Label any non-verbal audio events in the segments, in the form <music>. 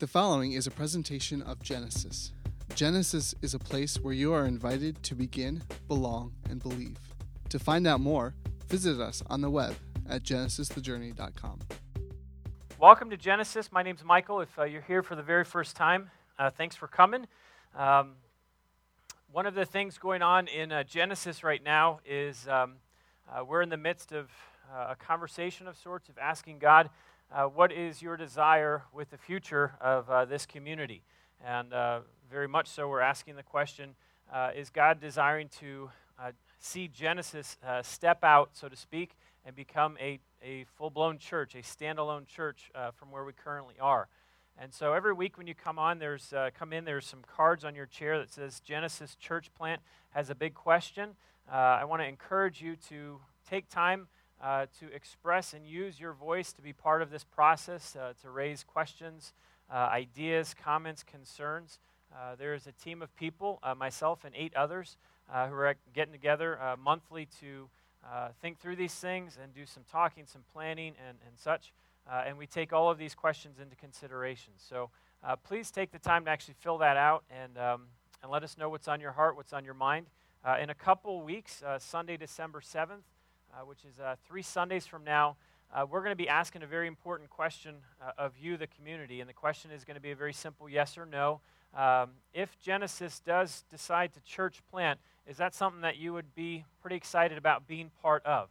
The following is a presentation of Genesis. Genesis is a place where you are invited to begin, belong, and believe. To find out more, visit us on the web at genesisthejourney.com. Welcome to Genesis. My name's Michael. If uh, you're here for the very first time, uh, thanks for coming. Um, one of the things going on in uh, Genesis right now is um, uh, we're in the midst of uh, a conversation of sorts of asking God, uh, what is your desire with the future of uh, this community? And uh, very much so, we're asking the question uh, is God desiring to uh, see Genesis uh, step out, so to speak, and become a, a full blown church, a standalone church from where we currently are? And so every week when you come on, there's come in. There's some cards on your chair that says Genesis Church Plant has a big question. I want to encourage you to take time uh, to express and use your voice to be part of this process, uh, to raise questions, uh, ideas, comments, concerns. Uh, there is a team of people, uh, myself and eight others, uh, who are getting together monthly to think through these things and do some talking, some planning, and, and such. and we take all of these questions into consideration. So please take the time to actually fill that out and, um, and let us know what's on your heart, what's on your mind. in a couple weeks, Sunday, December 7th, uh, which is uh, three Sundays from now, uh, we're going to be asking a very important question uh, of you, the community. And the question is going to be a very simple yes or no. Um, if Genesis does decide to church plant, is that something that you would be pretty excited about being part of?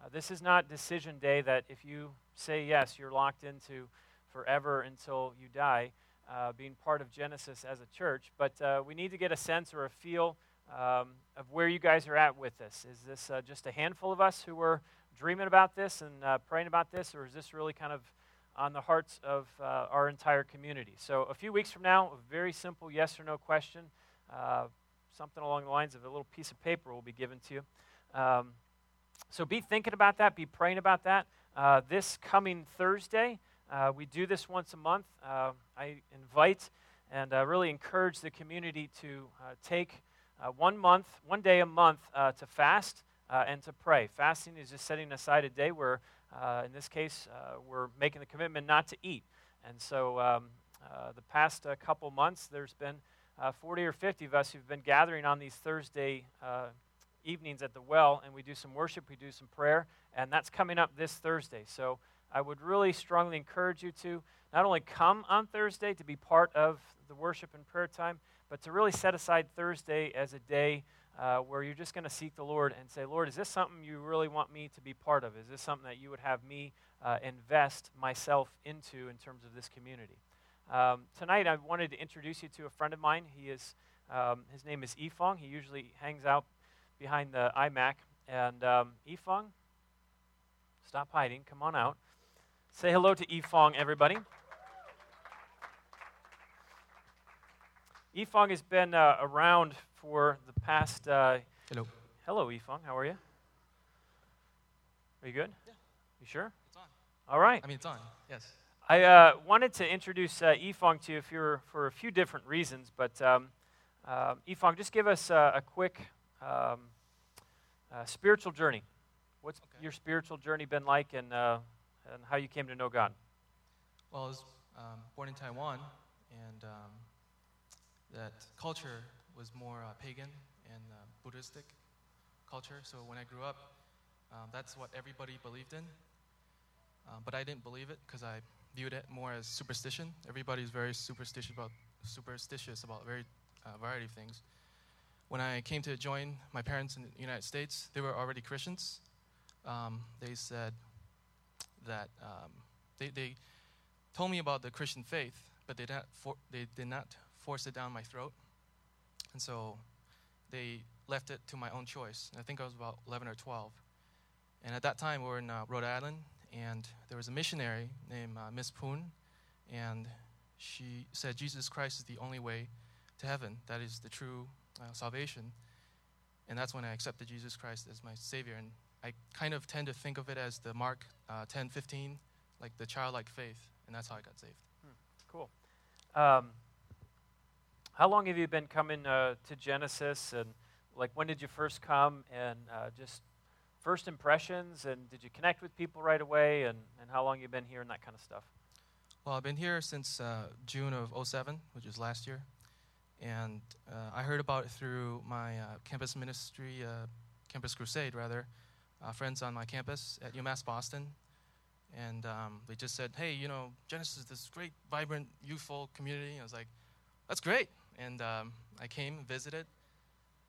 Uh, this is not decision day that if you say yes, you're locked into forever until you die, uh, being part of Genesis as a church. But we need to get a sense or a feel um, of where you guys are at with this. Is this uh, just a handful of us who are dreaming about this and uh, praying about this, or is this really kind of on the hearts of uh, our entire community? So, a few weeks from now, a very simple yes or no question, uh, something along the lines of a little piece of paper will be given to you. Um, so, be thinking about that, be praying about that. Uh, this coming Thursday, uh, we do this once a month. I invite and really encourage the community to take uh, one month, one day a month uh, to fast uh, and to pray. Fasting is just setting aside a day where, uh, in this case, uh, we're making the commitment not to eat. And so, um, the past couple months, there's been 40 or 50 of us who've been gathering on these Thursday evenings at the well, and we do some worship, we do some prayer, and that's coming up this Thursday. So, I would really strongly encourage you to not only come on Thursday to be part of the worship and prayer time, but to really set aside Thursday as a day uh, where you're just going to seek the Lord and say, Lord, is this something you really want me to be part of? Is this something that you would have me uh, invest myself into in terms of this community? Um, tonight, I wanted to introduce you to a friend of mine. He is, um, his name is Yifong. He usually hangs out behind the iMac. And um, Yifong, stop hiding. Come on out. Say hello to Yifong, everybody. Yifong has been uh, around for the past. Uh, hello. Hello, Yifong. How are you? Are you good? Yeah. You sure? It's on. All right. I mean, it's on. Yes. I uh, wanted to introduce uh, Yifong to you for, for a few different reasons, but um, uh, Yifong, just give us a quick um, uh, spiritual journey. What's okay. your spiritual journey been like, and uh, and how you came to know God? Well, I was um, born in Taiwan, and um, that culture was more uh, pagan and uh, Buddhistic culture. So when I grew up, um, that's what everybody believed in. Um, but I didn't believe it because I viewed it more as superstition. Everybody's very superstitious about superstitious about very uh, variety of things. When I came to join my parents in the United States, they were already Christians. Um, they said that um, they, they told me about the Christian faith, but they did not for, they did not force it down my throat. And so they left it to my own choice. I think I was about 11 or 12. And at that time, we were in uh, Rhode Island, and there was a missionary named uh, Miss Poon, and she said Jesus Christ is the only way to heaven. That is the true uh, salvation. And that's when I accepted Jesus Christ as my Savior. And I kind of tend to think of it as the Mark uh, 10 15, like the childlike faith. And that's how I got saved. Hmm, cool. Um, how long have you been coming uh, to Genesis? And like, when did you first come? And uh, just first impressions? And did you connect with people right away? And, and how long you been here and that kind of stuff? Well, I've been here since uh, June of 07, which is last year. And uh, I heard about it through my uh, campus ministry, uh, campus crusade, rather, friends on my campus at UMass Boston. And um, they just said, hey, you know, Genesis is this great, vibrant, youthful community. I was like, that's great. And um, I came and visited.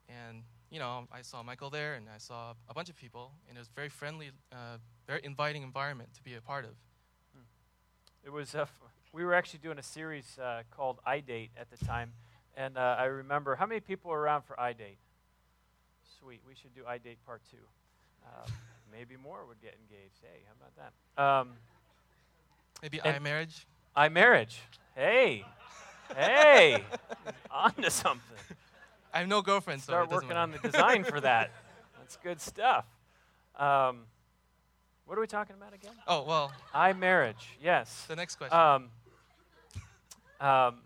And, you know, I saw Michael there and I saw a bunch of people. And it was a very friendly, uh, very inviting environment to be a part of. It was uh, f- we were actually doing a series uh, called iDate at the time, and uh, I remember how many people were around for iDate. Sweet, we should do iDate part two. Uh, <laughs> maybe more would get engaged. Hey, how about that? Um, Maybe And- I marriage. iMarriage. Hey, hey, on to something. I have no girlfriend, so Start doesn't working on the design for <laughs> that. That's good stuff. Um, what are we talking about again? Oh, well, I marriage, Yes. the next question. Um, um,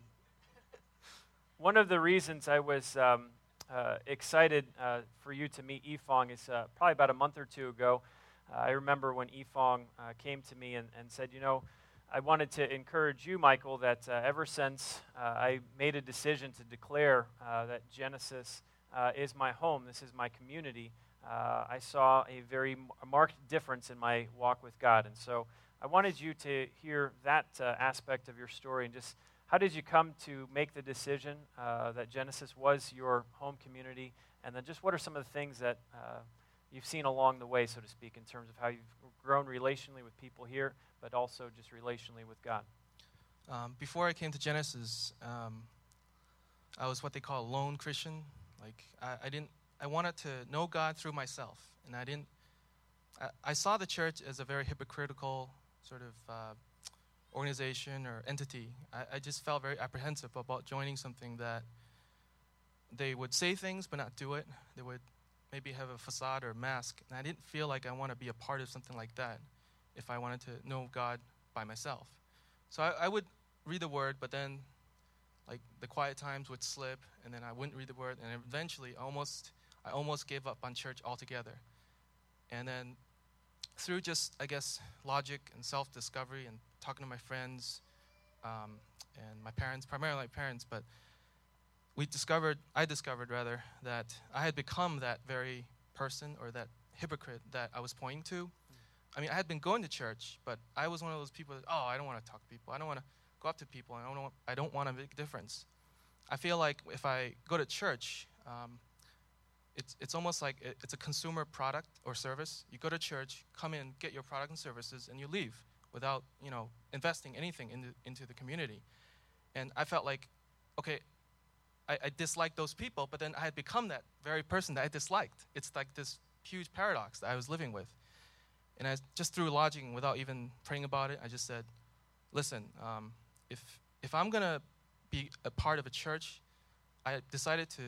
one of the reasons I was um, uh, excited uh, for you to meet Yifong is uh, probably about a month or two ago. Uh, I remember when Yifong uh, came to me and, and said, You know, I wanted to encourage you, Michael, that uh, ever since uh, I made a decision to declare uh, that Genesis uh, is my home, this is my community, uh, I saw a very marked difference in my walk with God. And so I wanted you to hear that aspect of your story and just how did you come to make the decision that Genesis was your home community? And then just what are some of the things that you've seen along the way, so to speak, in terms of how you've grown relationally with people here, but also just relationally with God? Um, before I came to Genesis, um, I was what they call a lone Christian. Like I, I didn't, I wanted to know God through myself, and I didn't. I, I saw the church as a very hypocritical sort of uh, organization or entity. I, I just felt very apprehensive about joining something that they would say things but not do it. They would maybe have a facade or mask, and I didn't feel like I want to be a part of something like that if I wanted to know God by myself. So I, I would read the word, but then like the quiet times would slip, and then I wouldn't read the word, and eventually, almost I almost gave up on church altogether. And then through just I guess logic and self-discovery and talking to my friends um, and my parents, primarily my parents, but we discovered, I discovered rather, that I had become that very person or that hypocrite that I was pointing to. I mean, I had been going to church, but I was one of those people that, oh, I don't want to talk to people. I don't want to go up to people. I don't, want, I don't want to make a difference. I feel like if I go to church, um, it's, it's almost like it, it's a consumer product or service. You go to church, come in, get your product and services, and you leave without, you know, investing anything into, into the community. And I felt like, okay, I, I those people, but then I had become that very person that I disliked. It's like this huge paradox that I was living with. And I just through logic without even praying about it, I just said, listen, um, if, if I'm to be a part of a church, I decided to,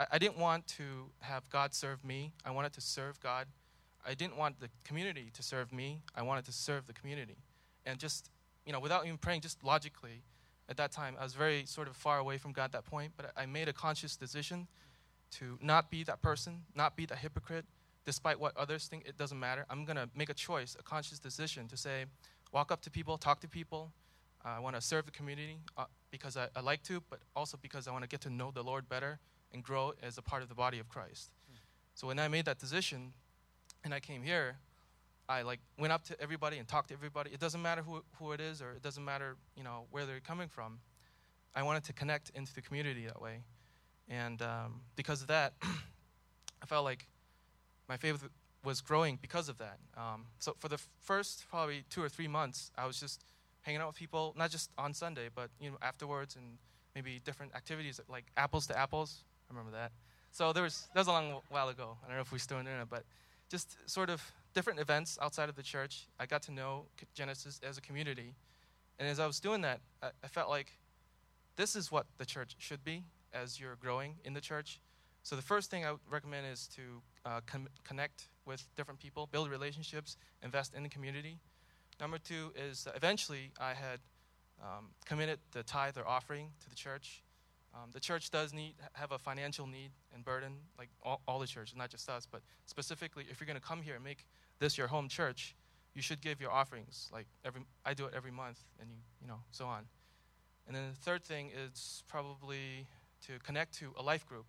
I, I didn't want to have God serve me. I wanted to serve God. I didn't want the community to serve me. I wanted to serve the community. And just, you know, without even praying, just logically, at that time, I was very sort of far away from God at that point, but I made a conscious decision to not be that person, not be that hypocrite, despite what others think, it doesn't matter. I'm going to make a choice, a conscious decision to say, walk up to people, talk to people. Uh, I want to serve the community uh, because I, I, like to, but also because I want to get to know the Lord better and grow as a part of the body of Christ. Mm. So when I made that decision and I came here, I like went up to everybody and talked to everybody. It doesn't matter who, who it is or it doesn't matter, you know, where they're coming from. I wanted to connect into the community that way. And um, because of that, <clears throat> I felt like my faith was growing because of that. Um, so for the first probably two or three months, I was just hanging out with people, not just on Sunday, but you know afterwards and maybe different activities like apples to apples. I remember that. So there was that was a long while ago. I don't know if we're still doing it, but just sort of different events outside of the church. I got to know Genesis as a community, and as I was doing that, I, I felt like this is what the church should be as you're growing in the church. So the first thing I would recommend is to uh, connect with different people, build relationships, invest in the community. Number two is uh, eventually I had um, committed the tithe or offering to the church. Um, the church does need have a financial need and burden, like all, all the churches, not just us, but specifically if you're going to come here and make this your home church, you should give your offerings. Like every, I do it every month, and you, you know, so on. And then the third thing is probably to connect to a life group.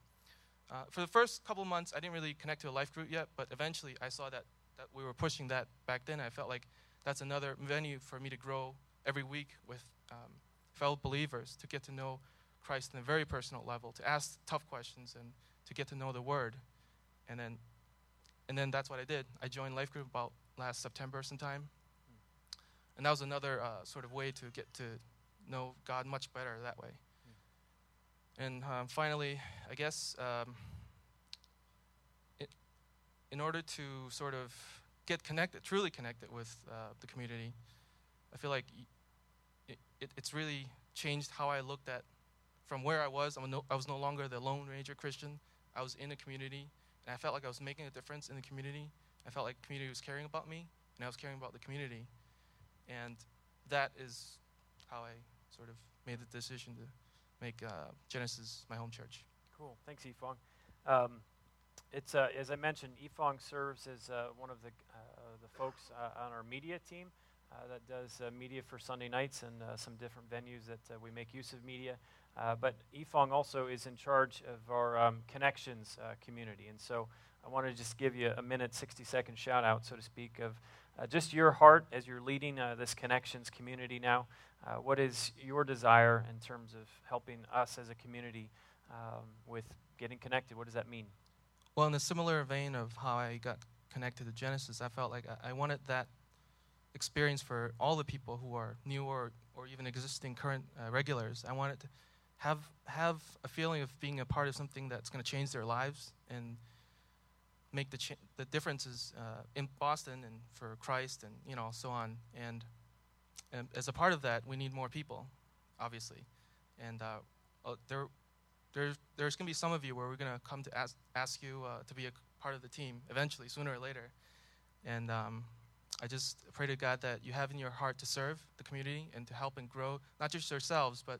Uh, for the first couple months, I didn't really connect to a life group yet, but eventually I saw that, that we were pushing that back then. I felt like that's another venue for me to grow every week with um, fellow believers, to get to know Christ on a very personal level, to ask tough questions, and to get to know the Word. And then, and then that's what I did. I joined Life Group about last September sometime. And that was another uh, sort of way to get to know God much better that way. And um, finally, I guess um, it, in order to sort of get connected, truly connected with uh, the community, I feel like it, it, it's really changed how I looked at from where I was. I was, no, I was no longer the Lone Ranger Christian. I was in a community, and I felt like I was making a difference in the community. I felt like the community was caring about me, and I was caring about the community. And that is how I sort of made the decision to make uh, Genesis my home church. Cool. Thanks, Yifong. Um, it's uh, as I mentioned, Yifong serves as uh, one of the uh, the folks uh, on our media team uh, that does media for Sunday nights and some different venues that we make use of media. but Yifong also is in charge of our um, connections community, and so I want to just give you a minute, 60 second shout out, so to speak, of just your heart as you're leading this connections community now. Uh, what is your desire in terms of helping us as a community um, with getting connected? What does that mean? Well, in a similar vein of how I got connected to Genesis, I felt like I, I wanted that experience for all the people who are new or, or even existing current uh, regulars. I wanted to have have a feeling of being a part of something that's going to change their lives and make the cha- the differences uh, in Boston and for Christ and you know so on. And and as a part of that, we need more people, obviously. And uh, uh, there, there's, there's going to be some of you where we're going to come to ask, ask you uh, to be a part of the team eventually, sooner or later. And um, I just pray to God that you have in your heart to serve the community and to help and grow, not just yourselves, but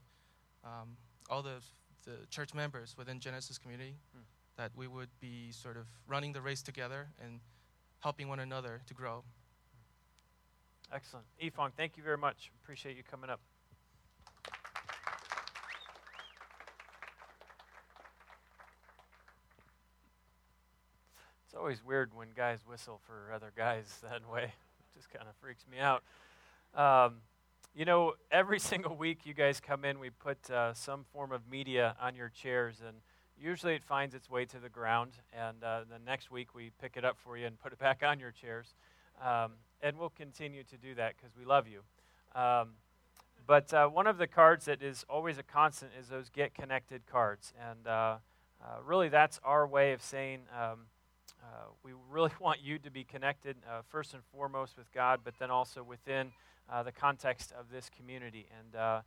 um, all the, the church members within Genesis community, hmm. That we would be sort of running the race together and helping one another to grow. Excellent. Yifong, thank you very much. Appreciate you coming up. It's always weird when guys whistle for other guys <laughs> that way. It just kind of freaks me out. Um, you know, every <laughs> single week you guys come in, we put uh, some form of media on your chairs, and usually it finds its way to the ground. And uh, the next week we pick it up for you and put it back on your chairs. Um, and we'll continue to do that because we love you. Um, but uh, one of the cards that is always a constant is those get connected cards. And uh, uh, really, that's our way of saying um, uh, we really <laughs> want you to be connected uh, first and foremost with God, but then also within the context of this community. And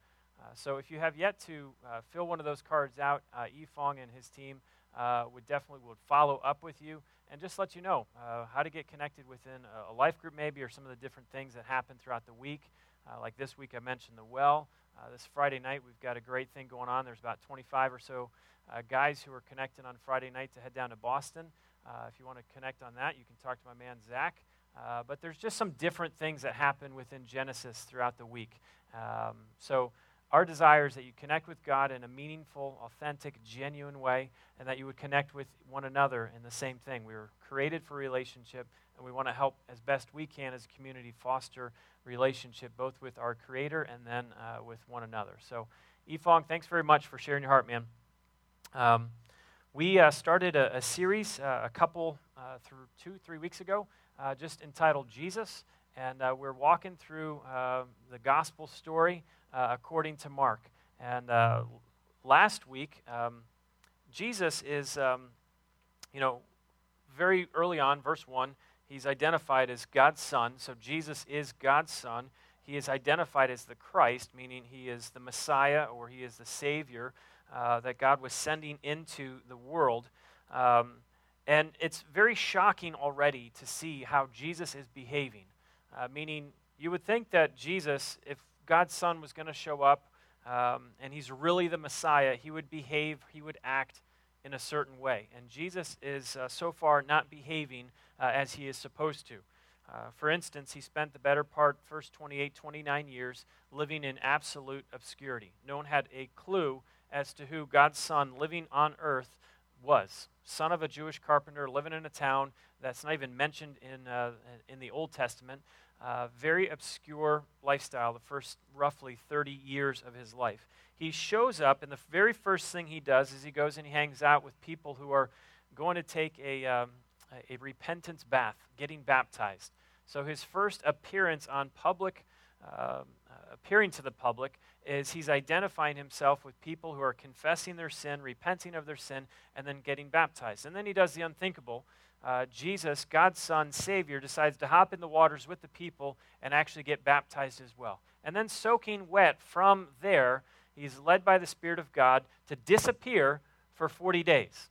so if you have yet to fill one of those cards out, uh, Yifong and his team would definitely would follow up with you and just let you know uh, how to get connected within a, a, life group, maybe, or some of the different things that happen throughout the week. Uh, like this week, I mentioned the well. Uh, this Friday night, we've got a great thing going on. There's about 25 or so uh, guys who are connected on Friday night to head down to Boston. Uh, if you want to connect on that, you can talk to my man Zach. Uh, but there's just some different things that happen within Genesis throughout the week. Um, so our desire is that you connect with God in a meaningful, authentic, genuine way, and that you would connect with one another in the same thing. We were created for relationship, and we want to help as best we can as a community foster relationship both with our Creator and then uh, with one another. So, Yifong, thanks very much for sharing your heart, man. Um, we uh, started a, a series uh, a couple, uh, through two, three weeks ago, uh, just entitled Jesus, and uh, we're walking through the gospel story uh, according to Mark. And uh, last week, um, Jesus is, um, you know, very early on, verse 1, he's identified as God's Son. So Jesus is God's Son. He is identified as the Christ, meaning he is the Messiah or he is the Savior uh, that God was sending into the world. Um, and it's very shocking already to see how Jesus is behaving. Uh, meaning, you would think that Jesus, if God's Son was going to show up um, and he's really the Messiah, he would behave, he would act in a certain way. And Jesus is uh, so far not behaving uh, as he is supposed to. Uh, for instance, he spent the better part, first 28, 29 years, living in absolute obscurity. No one had a clue as to who God's son living on earth was. Son of a Jewish carpenter living in a town that's not even mentioned in, uh, in the Old Testament. Uh, very obscure lifestyle, the first roughly 30 years of his life. He shows up, and the very first thing he does is he goes and he hangs out with people who are going to take a, um, a repentance bath, getting baptized. So his first appearance on public, uh, appearing to the public, is he's identifying himself with people who are confessing their sin, repenting of their sin, and then getting baptized. And then he does the unthinkable uh, Jesus, God's Son, Savior, decides to hop in the waters with the people and actually get baptized as well. And then, soaking wet from there, he's led by the Spirit of God to disappear for 40 days.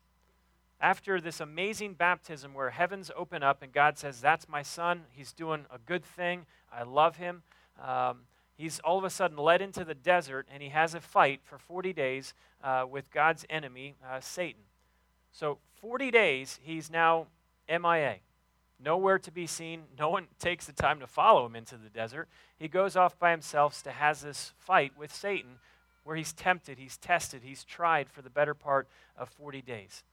After this amazing baptism where heavens open up and God says, That's my son, he's doing a good thing, I love him. Um, he's all of a sudden led into the desert and he has a fight for 40 days uh, with God's enemy, uh, Satan. So, 40 days, he's now MIA. Nowhere to be seen. No one takes the time to follow him into the desert. He goes off by himself to has this fight with Satan where he's tempted, he's tested, he's tried for the better part of 40 days.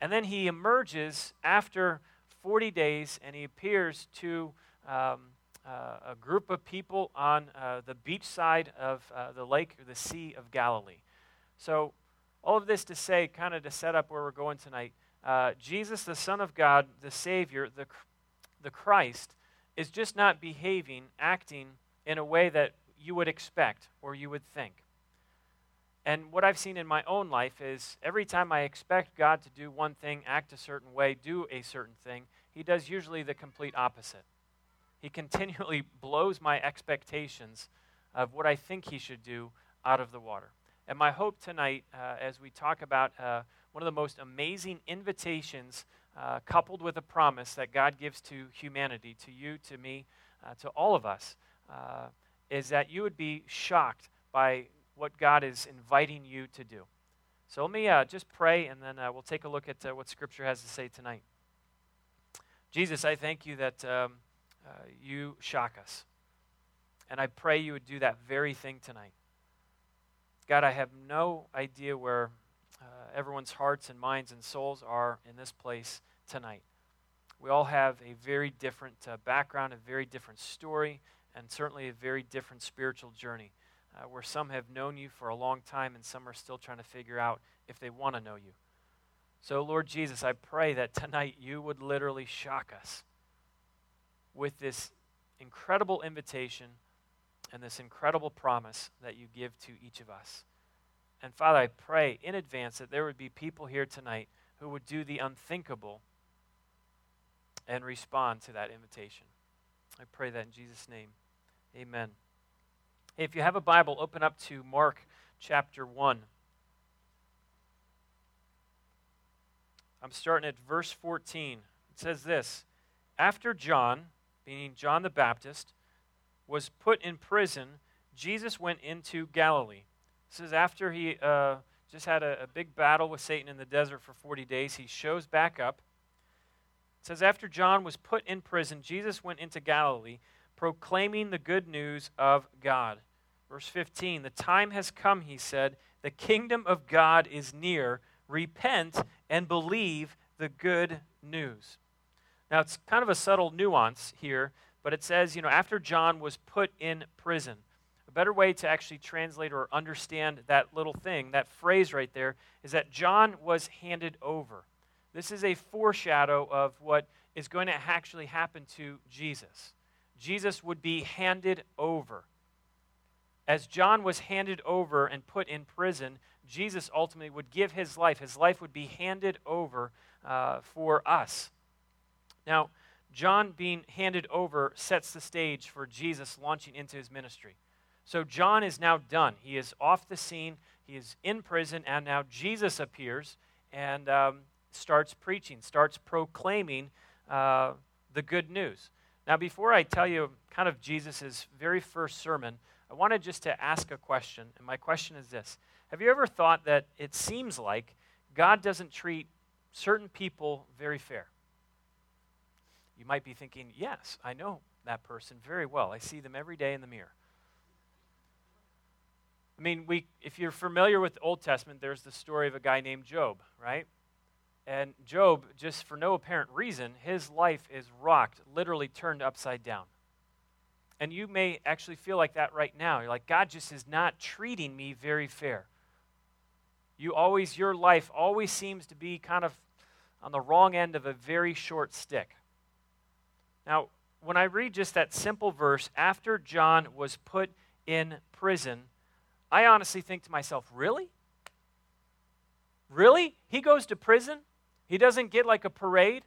And then he emerges after 40 days and he appears to um, uh, a group of people on uh, the beach side of uh, the lake or the Sea of Galilee. So, all of this to say, kind of to set up where we're going tonight uh, Jesus, the Son of God, the Savior, the, the Christ, is just not behaving, acting in a way that you would expect or you would think. And what I've seen in my own life is every time I expect God to do one thing, act a certain way, do a certain thing, He does usually the complete opposite. He <laughs> continually blows my expectations of what I think He should do out of the water. And my hope tonight, uh, as we talk about uh, one of the most amazing invitations uh, coupled with a promise that God gives to humanity, to you, to me, uh, to all of us, uh, is that you would be shocked by what God is inviting you to do. So let me uh, just pray, and then uh, we'll take a look at what Scripture has to say tonight. Jesus, I thank you that um, you shock us. And I pray you would do that very thing tonight. God, I have no idea where uh, everyone's hearts and minds and souls are in this place tonight. We all have a very different uh, background, a very different story, and certainly a very different spiritual journey. Uh, where some have known you for a long time and some are still trying to figure out if they want to know you. So, Lord Jesus, I pray that tonight you would literally shock us with this incredible invitation and this incredible promise that you give to each of us. And Father, I pray in advance that there would be people here tonight who would do the unthinkable and respond to that invitation. I pray that in Jesus' name. Amen. Hey, if you have a Bible, open up to Mark chapter 1. I'm starting at verse 14. It says this After John, meaning John the Baptist, was put in prison, Jesus went into Galilee is after he uh, just had a, a big battle with Satan in the desert for 40 days. He shows back up. It says, After John was put in prison, Jesus went into Galilee, proclaiming the good news of God. Verse 15 The time has come, he said, the kingdom of God is near. Repent and believe the good news. Now, it's kind of a subtle nuance here, but it says, you know, after John was put in prison. A better way to actually translate or understand that little thing, that phrase right there, is that John was handed over. This is a foreshadow of what is going to actually happen to Jesus. Jesus would be handed over. As John was handed over and put in prison, Jesus ultimately would give his life. His life would be handed over uh, for us. Now, John being handed over sets the stage for Jesus launching into his ministry. So John is now done. He is off the scene. He is in prison, and now Jesus appears and um, starts preaching, starts proclaiming uh, the good news. Now, before I tell you kind of Jesus' very first sermon, I wanted just to ask a question. And my question is this Have you ever thought that it seems like God doesn't treat certain people very fair? You might be thinking, yes, I know that person very well. I see them every day in the mirror. I mean, we, if you're familiar with the Old Testament, there's the story of a guy named Job, right? And Job, just for no apparent reason, his life is rocked, literally turned upside down. And you may actually feel like that right now. You're like, God just is not treating me very fair. You always, your life always seems to be kind of on the wrong end of a very short stick. Now, when I read just that simple verse, after John was put in prison, I honestly think to myself, really? Really? He goes to prison? He doesn't get like a parade?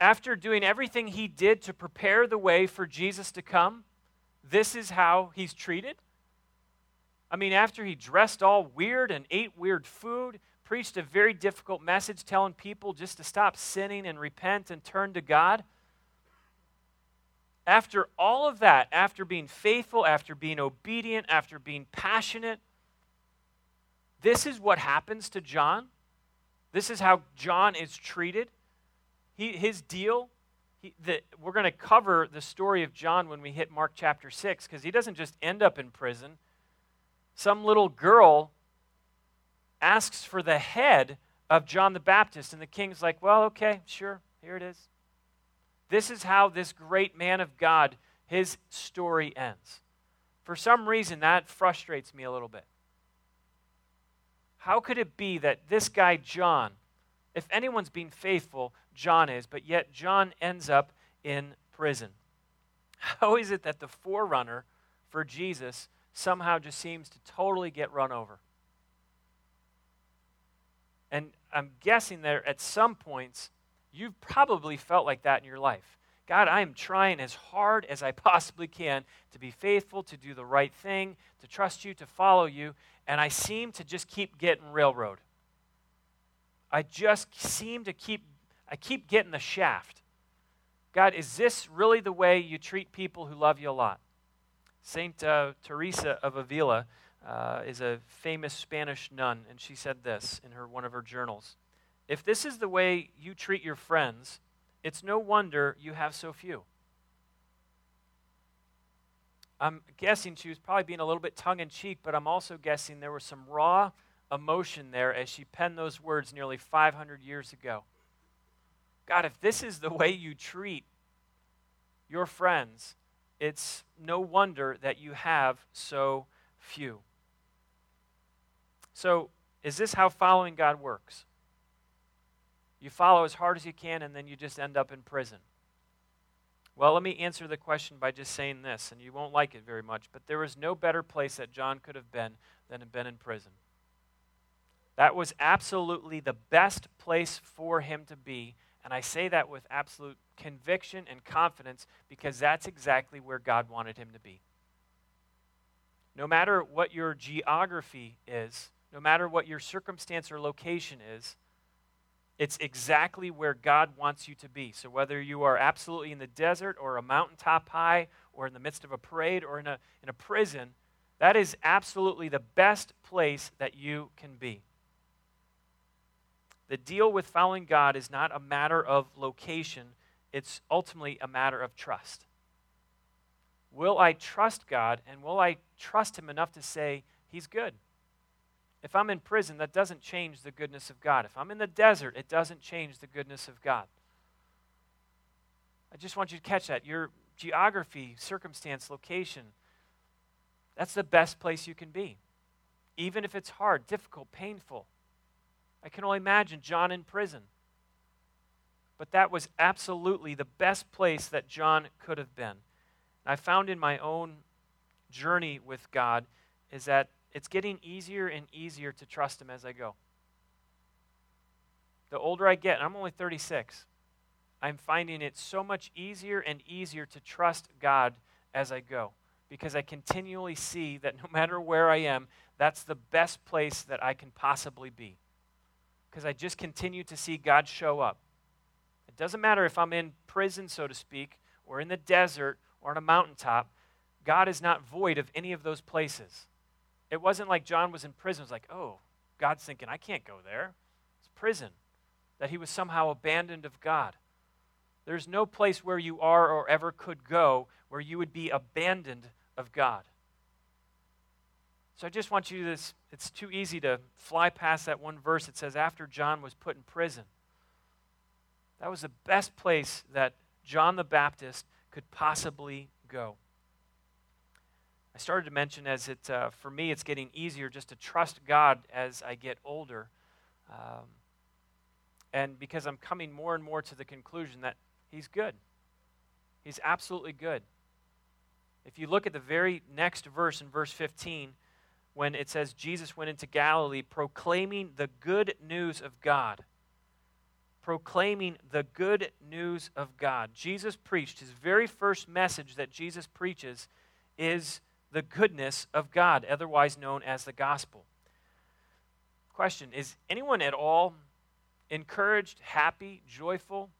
After doing everything he did to prepare the way for Jesus to come, this is how he's treated? I mean, after he dressed all weird and ate weird food, preached a very difficult message telling people just to stop sinning and repent and turn to God, after all of that, after being faithful, after being obedient, after being passionate, this is what happens to John. This is how John is treated. He, his deal, he, the, we're going to cover the story of John when we hit Mark chapter 6, because he doesn't just end up in prison. Some little girl asks for the head of John the Baptist, and the king's like, well, okay, sure, here it is. This is how this great man of God, his story ends. For some reason, that frustrates me a little bit. How could it be that this guy, John, if anyone's being faithful, John is, but yet John ends up in prison? How is it that the forerunner for Jesus somehow just seems to totally get run over? And I'm guessing that at some points, You've probably felt like that in your life. God, I am trying as hard as I <laughs> possibly can to be faithful, to do the right thing, to trust you, to follow you, and I seem to just keep getting railroad. I just seem to keep I keep getting the shaft. God, is this really the way you treat people who love you a lot? Saint uh, Teresa of Avila uh, is a famous Spanish nun, and she said this in her one of her journals. If this is the way you treat your friends, it's no wonder you have so few. I'm guessing she was probably being a little bit tongue in cheek, but I'm also guessing there was some raw emotion there as she penned those words nearly 500 years ago. God, if this is the way you treat your friends, it's no wonder that you have so few. So, is this how following God works? You follow as hard as you can, and then you just end up in prison. Well, let me answer the question by just saying this, and you won't like it very much, but there was no better place that John could have been than have been in prison. That was absolutely the best place for him to be, and I say that with absolute conviction and confidence because that's exactly where God wanted him to be. No matter what your geography is, no matter what your circumstance or location is, it's exactly where God wants you to be. So, whether you are absolutely in the desert or a mountaintop high or in the midst of a parade or in a, in a prison, that is absolutely the best place that you can be. The deal with following God is not a matter of location, it's ultimately a matter of trust. Will I trust God and will I trust Him enough to say, He's good? If I'm in prison, that doesn't change the goodness of God. If I'm in the desert, it doesn't change the goodness of God. I just want you to catch that. Your geography, circumstance, location, that's the best place you can be. Even if it's hard, difficult, painful. I can only imagine John in prison. But that was absolutely the best place that John could have been. I found in my own journey with God is that it's getting easier and easier to trust Him as I go. The older I get, I'm only 36, I'm finding it so much easier and easier to trust God as I go because I continually see that no <laughs> matter where I am, that's the best place that I can possibly be. Because I just continue to see God show up. It doesn't matter if I'm in prison, so to speak, or in the desert, or on a mountaintop, God is not void of any of those places. It wasn't like John was in prison. It was like, oh, God's thinking, I can't go there. It's prison. That he was somehow abandoned of God. There's no place where you are or ever could go where you would be abandoned of God. So I just want you to, this, it's too easy to fly past that one verse. It says, after John was put in prison. That was the best place that John the Baptist could possibly go. I started to mention as it, uh, for me, it's getting easier just to trust God as I get older. Um, and because I'm coming more and more to the conclusion that He's good. He's absolutely good. If you look at the very next verse in verse 15, when it says Jesus went into Galilee proclaiming the good news of God. Proclaiming the good news of God. Jesus preached, his very first message that Jesus preaches is the goodness of God, otherwise known as the gospel. Question Is anyone at all encouraged, happy, joyful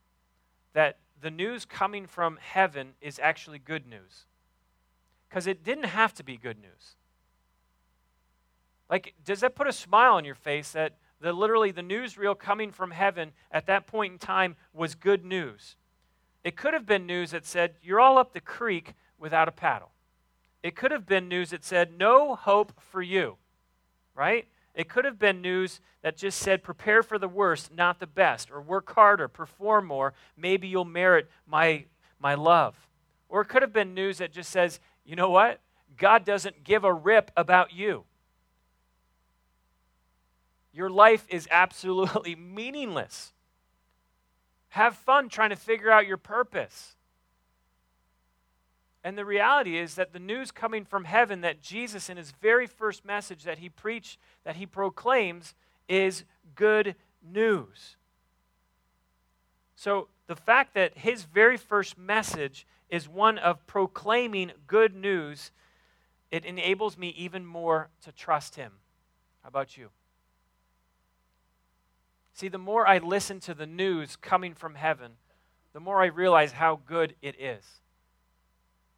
that the news coming from heaven is actually good news? Because it didn't have to be good news. Like, does that put a smile on your face that the, literally the newsreel coming from heaven at that point in time was good news? It could have been news that said, You're all up the creek without a paddle. It could have been news that said, No hope for you, right? It could have been news that just said, Prepare for the worst, not the best, or work harder, perform more, maybe you'll merit my, my love. Or it could have been news that just says, You know what? God doesn't give a rip about you. Your life is absolutely <laughs> meaningless. Have fun trying to figure out your purpose. And the reality is that the news coming from heaven that Jesus, in his very first message that he preached, that he proclaims, is good news. So the fact that his very first message is one of proclaiming good news, it enables me even more to trust him. How about you? See, the more I listen to the news coming from heaven, the more I realize how good it is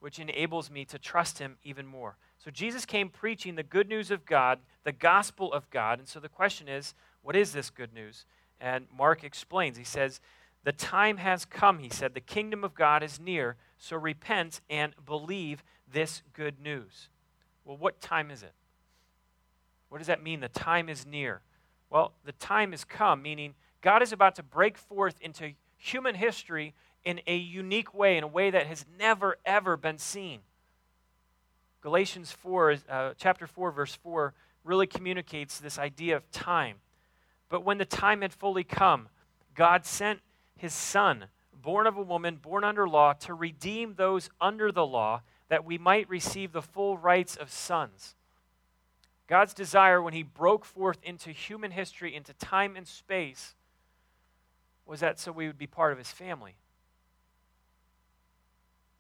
which enables me to trust him even more. So Jesus came preaching the good news of God, the gospel of God. And so the question is, what is this good news? And Mark explains. He says, The time has come, he said, the kingdom of God is near, so repent and believe this good news. Well, what time is it? What does that mean? The time is near. Well, the time has come, meaning God is about to break forth into human history in a unique way, in a way that has never, ever been seen. Galatians 4, uh, chapter 4, verse 4, really communicates this idea of time. But when the time had fully come, God sent his Son, born of a woman, born under law, to redeem those under the law, that we might receive the full rights of sons. God's desire when he broke forth into human history, into time and space, was that so we would be part of his family.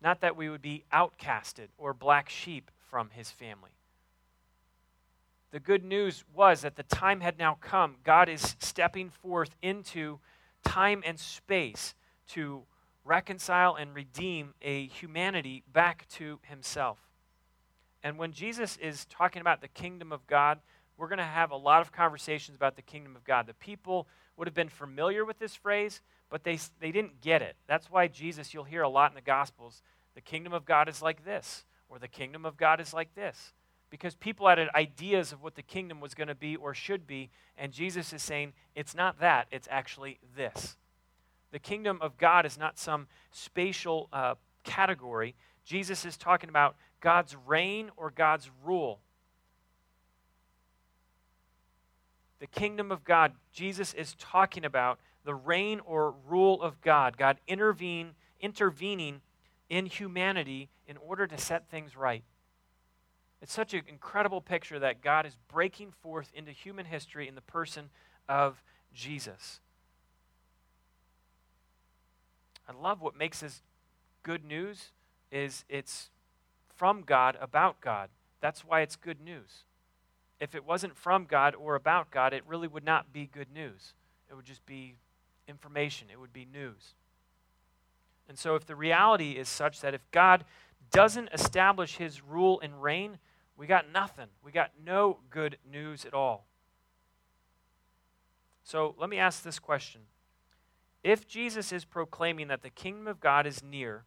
Not that we would be outcasted or black sheep from his family. The good news was that the time had now come. God is stepping forth into time and space to reconcile and redeem a humanity back to himself. And when Jesus is talking about the kingdom of God, we're going to have a lot of conversations about the kingdom of God. The people would have been familiar with this phrase, but they, they didn't get it. That's why Jesus, you'll hear a lot in the Gospels, the kingdom of God is like this, or the kingdom of God is like this. Because people had ideas of what the kingdom was going to be or should be, and Jesus is saying, it's not that, it's actually this. The kingdom of God is not some spatial uh, category. Jesus is talking about God's reign or God's rule. The kingdom of God, Jesus is talking about the reign or rule of God, God intervene, intervening in humanity in order to set things right. It's such an incredible picture that God is breaking forth into human history in the person of Jesus. I love what makes this good news is it's from God about God. That's why it's good news. If it wasn't from God or about God, it really would not be good news. It would just be information, it would be news. And so, if the reality is such that if God doesn't establish his rule and reign, we got nothing. We got no good news at all. So, let me ask this question If Jesus is proclaiming that the kingdom of God is near,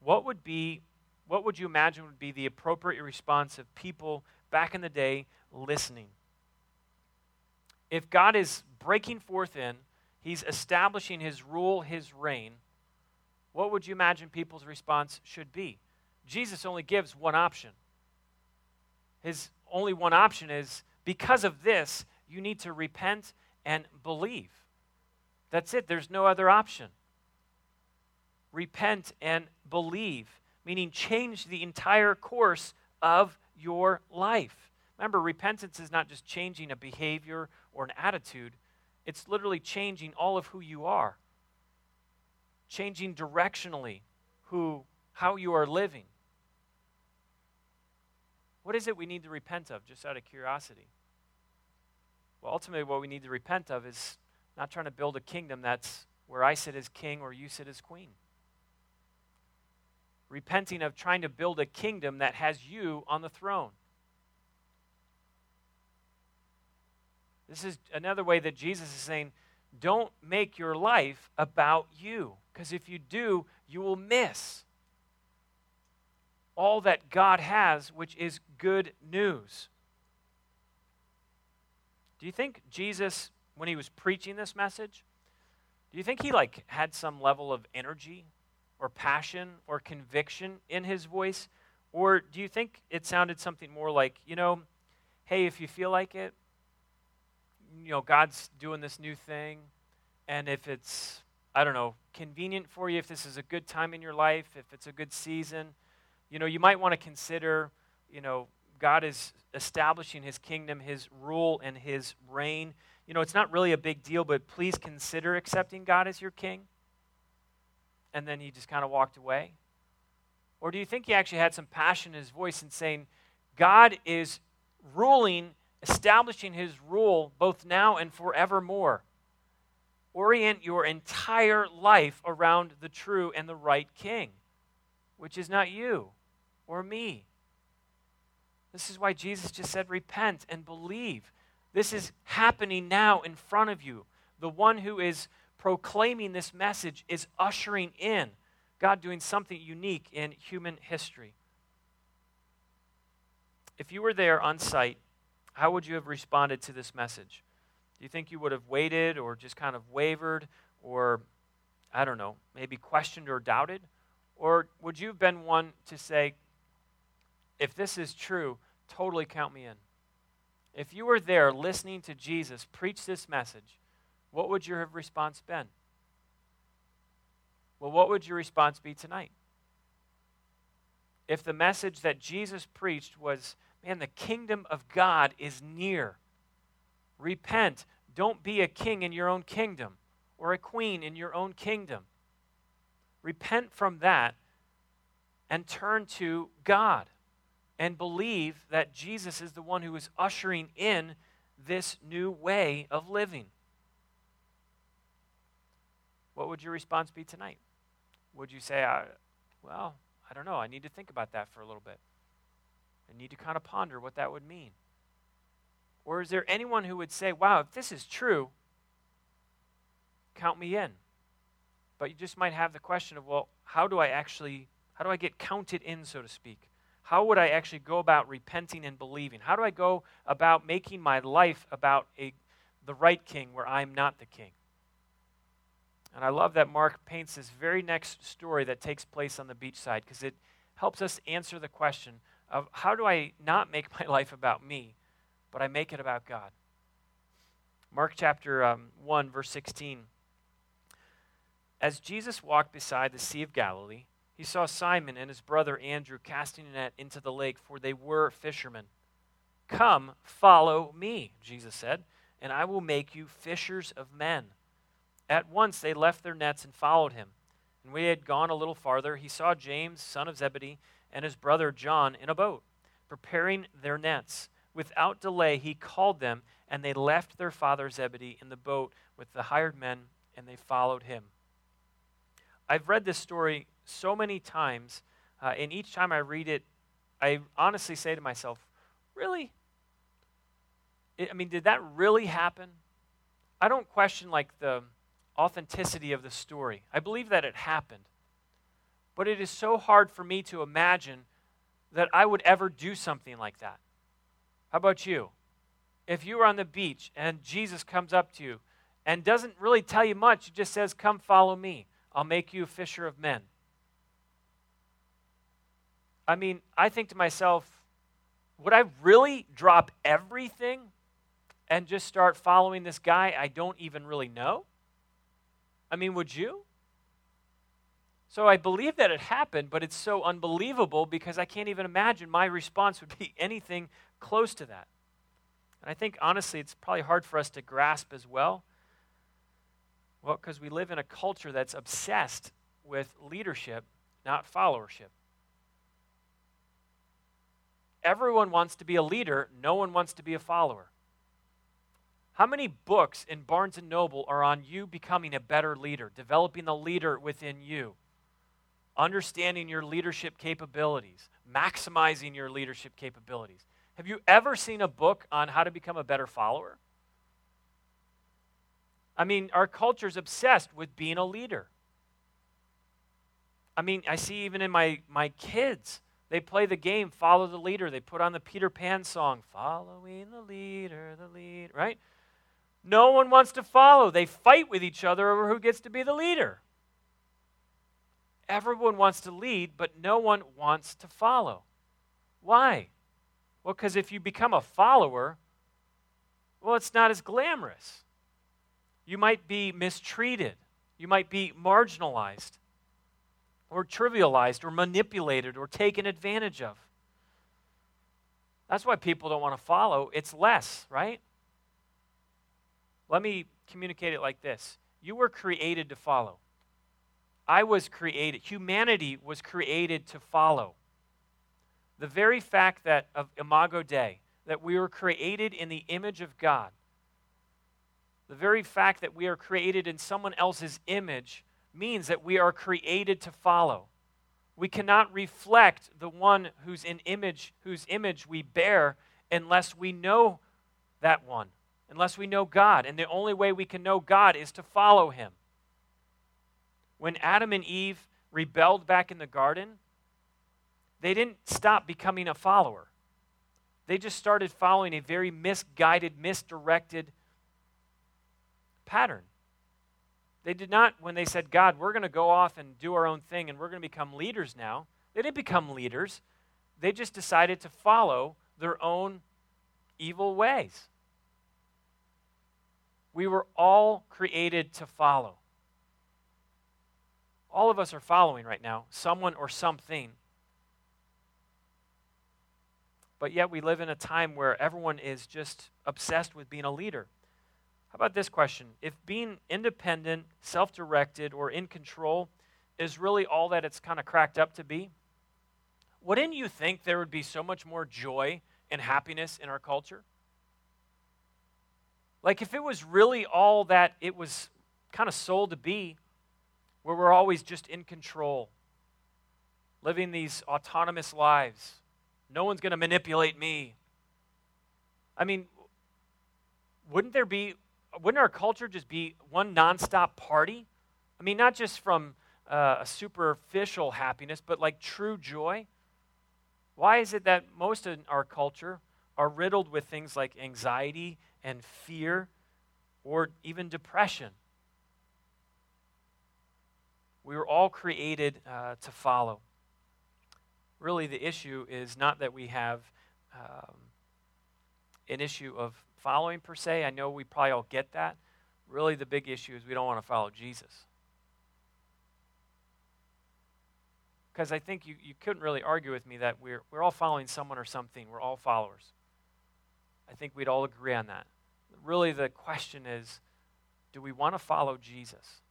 what would be what would you imagine would be the appropriate response of people back in the day listening? If God is breaking forth in, he's establishing his rule, his reign, what would you imagine people's response should be? Jesus only gives one option. His only one option is because of this, you need to repent and believe. That's it, there's no other option. Repent and believe, meaning change the entire course of your life. Remember, repentance is not just changing a behavior or an attitude, it's literally changing all of who you are changing directionally who, how you are living. What is it we need to repent of, just out of curiosity? Well, ultimately, what we need to repent of is not trying to build a kingdom that's where I sit as king or you sit as queen. Repenting of trying to build a kingdom that has you on the throne. This is another way that Jesus is saying, don't make your life about you. Because if you do, you will miss all that God has, which is good news. Do you think Jesus, when he was preaching this message, do you think he like had some level of energy or passion or conviction in his voice? Or do you think it sounded something more like, you know, hey, if you feel like it, you know, God's doing this new thing, and if it's I don't know, convenient for you, if this is a good time in your life, if it's a good season, you know, you might want to consider, you know, God is establishing his kingdom, his rule, and his reign. You know, it's not really a big deal, but please consider accepting God as your king. And then he just kind of walked away. Or do you think he actually had some passion in his voice and saying, God is ruling, establishing his rule both now and forevermore? orient your entire life around the true and the right king, which is not you or me. This is why Jesus just said, Repent and believe. This is happening now in front of you. The one who is proclaiming this message is ushering in God doing something unique in human history. If you were there on site, how would you have responded to this message? Do you think you would have waited or just kind of wavered or, I don't know, maybe questioned or doubted? Or would you have been one to say, if this is true, totally count me in? If you were there listening to Jesus preach this message, what would your response been? Well, what would your response be tonight? If the message that Jesus preached was, man, the kingdom of God is near, Repent. Don't be a king in your own kingdom or a queen in your own kingdom. Repent from that and turn to God and believe that Jesus is the one who is ushering in this new way of living. What would your response be tonight? Would you say, well, I don't know, I need to think about that for a little bit. I need to kind of ponder what that would mean. Or is there anyone who would say, wow, if this is true, count me in? But you just might have the question of, well, how do I actually, how do I get counted in, so to speak? How would I actually go about repenting and believing? How do I go about making my life about a, the right king where I'm not the king? And I love that Mark paints this very next story that takes place on the beachside because it helps us answer the question of how do I not make my <laughs> life about me, but I make it about God. Mark chapter um, 1, verse 16. As Jesus walked beside the Sea of Galilee, he saw Simon and his brother Andrew casting a net into the lake, for they were fishermen. Come, follow me, Jesus said, and I will make you fishers of men. At once they left their nets and followed him. And when he had gone a little farther, he saw James, son of Zebedee, and his brother John in a boat, preparing their nets. Without delay, he called them, and they left their father Zebedee in the boat with the hired men, and they followed him. I've read this story so many times, uh, and each time I read it, I honestly say to myself, really? I mean, did that really happen? I don't question like the authenticity of the story. I believe that it happened. But it is so hard for me to imagine that I would ever do something like that. How about you? If you were on the beach and Jesus comes up to you and doesn't really tell you much, he just says, Come follow me. I'll make you a fisher of men. I mean, I think to myself, would I really drop everything and just start following this guy I don't even really know? I mean, would you? So I believe that it happened, but it's so unbelievable because I can't even imagine my response would <laughs> be anything close to that. And I think, honestly, it's probably hard for us to grasp as well. Well, because we live in a culture that's obsessed with leadership, not followership. Everyone wants to be a leader, no one wants to be a follower. How many books in Barnes and Noble are on you becoming a better leader, developing the leader within you, understanding your leadership capabilities, maximizing your leadership capabilities? Have you ever seen a book on how to become a better follower? I mean, our culture is obsessed with being a leader. I mean, I see even in my, my kids, they play the game, follow the leader. They put on the Peter Pan song, following the leader, the lead, right? No one wants to follow. They fight with each other over who gets to be the leader. Everyone wants to lead, but no one wants to follow. Why? Well, because if you become a follower, well, it's not as glamorous. You might be mistreated, you might be marginalized, or trivialized, or manipulated, or taken advantage of. That's why people don't want to follow. It's less, right? Let me communicate it like this You were created to follow. I was created, humanity was created to follow. The very fact that of Imago Dei, that we were created in the image of God, the very fact that we are created in someone else's image means that we are created to follow. We cannot reflect the one whose image whose image we bear unless we know that one, unless we know God. And the only way we can know God is to follow him. When Adam and Eve rebelled back in the garden, they didn't stop becoming a follower. They just started following a very misguided, misdirected pattern. They did not, when they said, God, we're going to go off and do our own thing and we're going to become leaders now, they didn't become leaders. They just decided to follow their own evil ways. We were all created to follow. All of us are following right now, someone or something. But yet we live in a time where everyone is just obsessed with being a leader. How about this question? If being independent, self directed, or in control is really all that it's kind of cracked up to be, wouldn't you think there would be so much more joy and happiness in our culture? Like, if it was really all that it was kind of sold to be, where we're always just in control, living these autonomous lives, no one's going to manipulate me. I mean, wouldn't there be wouldn't our culture just be one nonstop party? I mean, not just from uh, a superficial happiness, but like true joy. Why is it that most of our culture are riddled with things like anxiety and fear or even depression? We were all created uh, to follow. Really, the issue is not that we have um, an issue of following per se. I know we probably all get that. Really, the big issue is we don't want to follow Jesus. Because I think you, you couldn't really argue with me that we're, we're all following someone or something. We're all followers. I think we'd all agree on that. Really, the question is do we want to follow Jesus?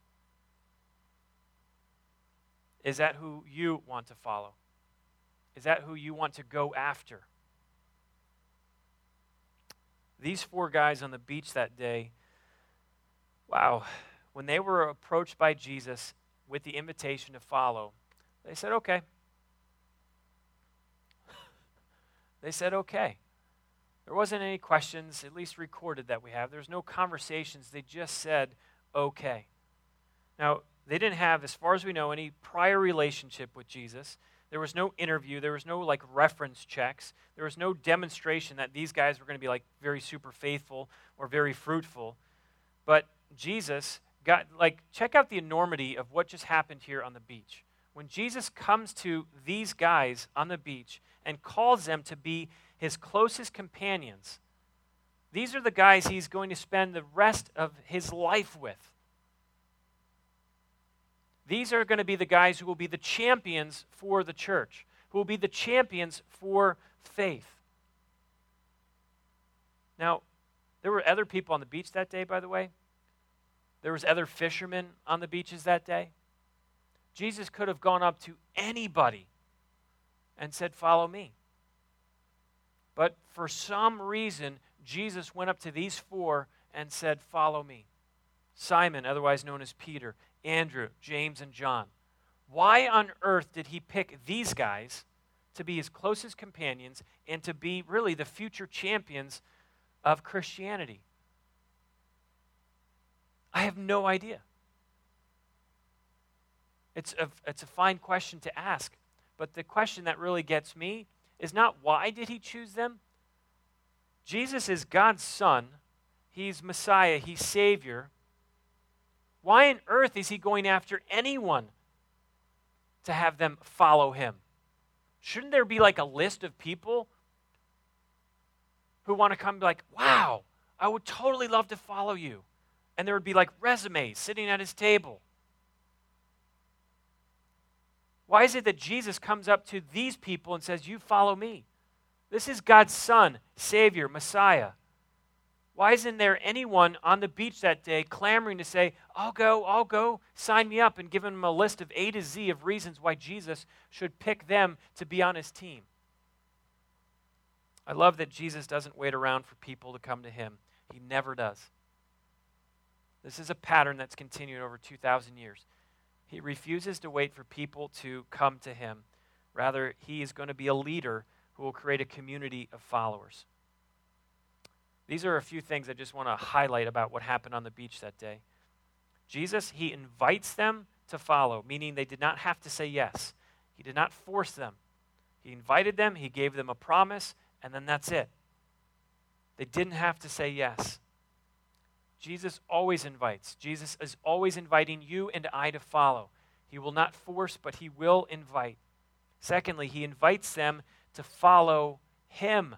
Is that who you want to follow? Is that who you want to go after? These four guys on the beach that day, wow, when they were approached by Jesus with the invitation to follow, they said, okay. <laughs> they said, okay. There wasn't any questions, at least recorded that we have. There's no conversations. They just said, okay. Now, they didn't have, as far as we know, any prior relationship with Jesus. There was no interview. There was no like reference checks. There was no demonstration that these guys were going to be like very super faithful or very fruitful. But Jesus got, like, check out the enormity of what just happened here on the beach. When Jesus comes to these guys on the beach and calls them to be his closest companions, these are the guys he's going to spend the rest of his life with. These are going to be the guys who will be the champions for the church, who will be the champions for faith. Now, there were other people on the beach that day, by the way. There was other fishermen on the beaches that day. Jesus could have gone up to anybody and said, "Follow me." But for some reason, Jesus went up to these four and said, "Follow me." Simon, otherwise known as Peter, Andrew, James, and John. Why on earth did he pick these guys to be his closest companions and to be really the future champions of Christianity? I have no idea. It's a, it's a fine question to ask. But the question that really gets me is not why did he choose them? Jesus is God's son. He's Messiah. He's Savior. Why on earth is he going after anyone to have them follow him? Shouldn't there be like a list of people who want to come like, wow, I would totally love to follow you? and there would be like resumes sitting at his table. Why is it that Jesus comes up to these people and says, You follow me? This is God's Son, Savior, Messiah. Why isn't there anyone on the beach that day clamoring to say, I'll go, I'll go, sign me up, and give him a list of A to Z of reasons why Jesus should pick them to be on his team? I love that Jesus doesn't wait around for people to come to him, he never does. This is a pattern that's continued over 2,000 years. He refuses to wait for people to come to him. Rather, he is going to be a leader who will create a community of followers. These are a few things I just want to highlight about what happened on the beach that day. Jesus, he invites them to follow, meaning they did not have to say yes. He did not force them. He invited them, he gave them a promise, and then that's it. They didn't have to say yes. Jesus always invites. Jesus is always inviting you and I to follow. He will not force, but he will invite. Secondly, he invites them to follow him.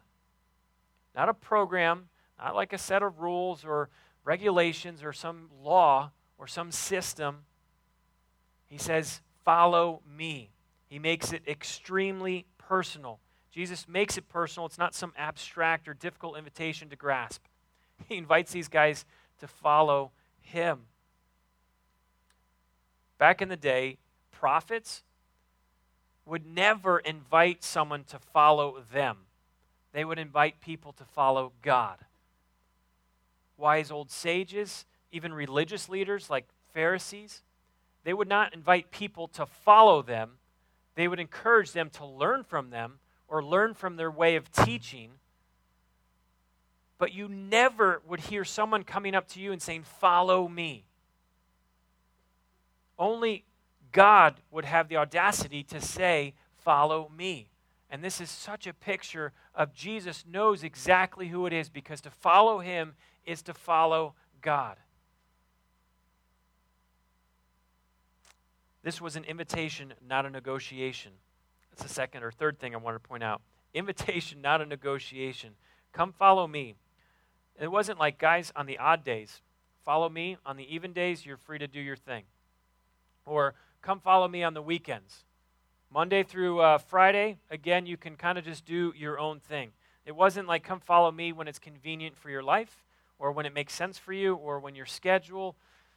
Not a program, not like a set of rules or regulations or some law or some system. He says, Follow me. He makes it extremely personal. Jesus makes it personal. It's not some abstract or difficult invitation to grasp. <laughs> He invites these guys to follow him. Back in the day, prophets would never invite someone to follow them, they would invite people to follow God. Wise old sages, even religious leaders like Pharisees, they would not invite people to follow them. They would encourage them to learn from them or learn from their way of teaching but you never would hear someone coming up to you and saying, Follow me. Only God would have the audacity to say, Follow me. And this is such a picture of Jesus knows exactly who it is because to follow him is to follow God. This was an invitation, not a negotiation. That's the second or third thing I want to point out. Invitation, not a negotiation. Come follow me. It wasn't like, guys, on the odd days, follow me. On the even days, you're free to do your thing. Or come follow me on the weekends. Monday through uh, Friday, again, you can kind of just do your own thing. It wasn't like, come follow me when it's convenient for your life, or when it makes sense for you, or when your schedule,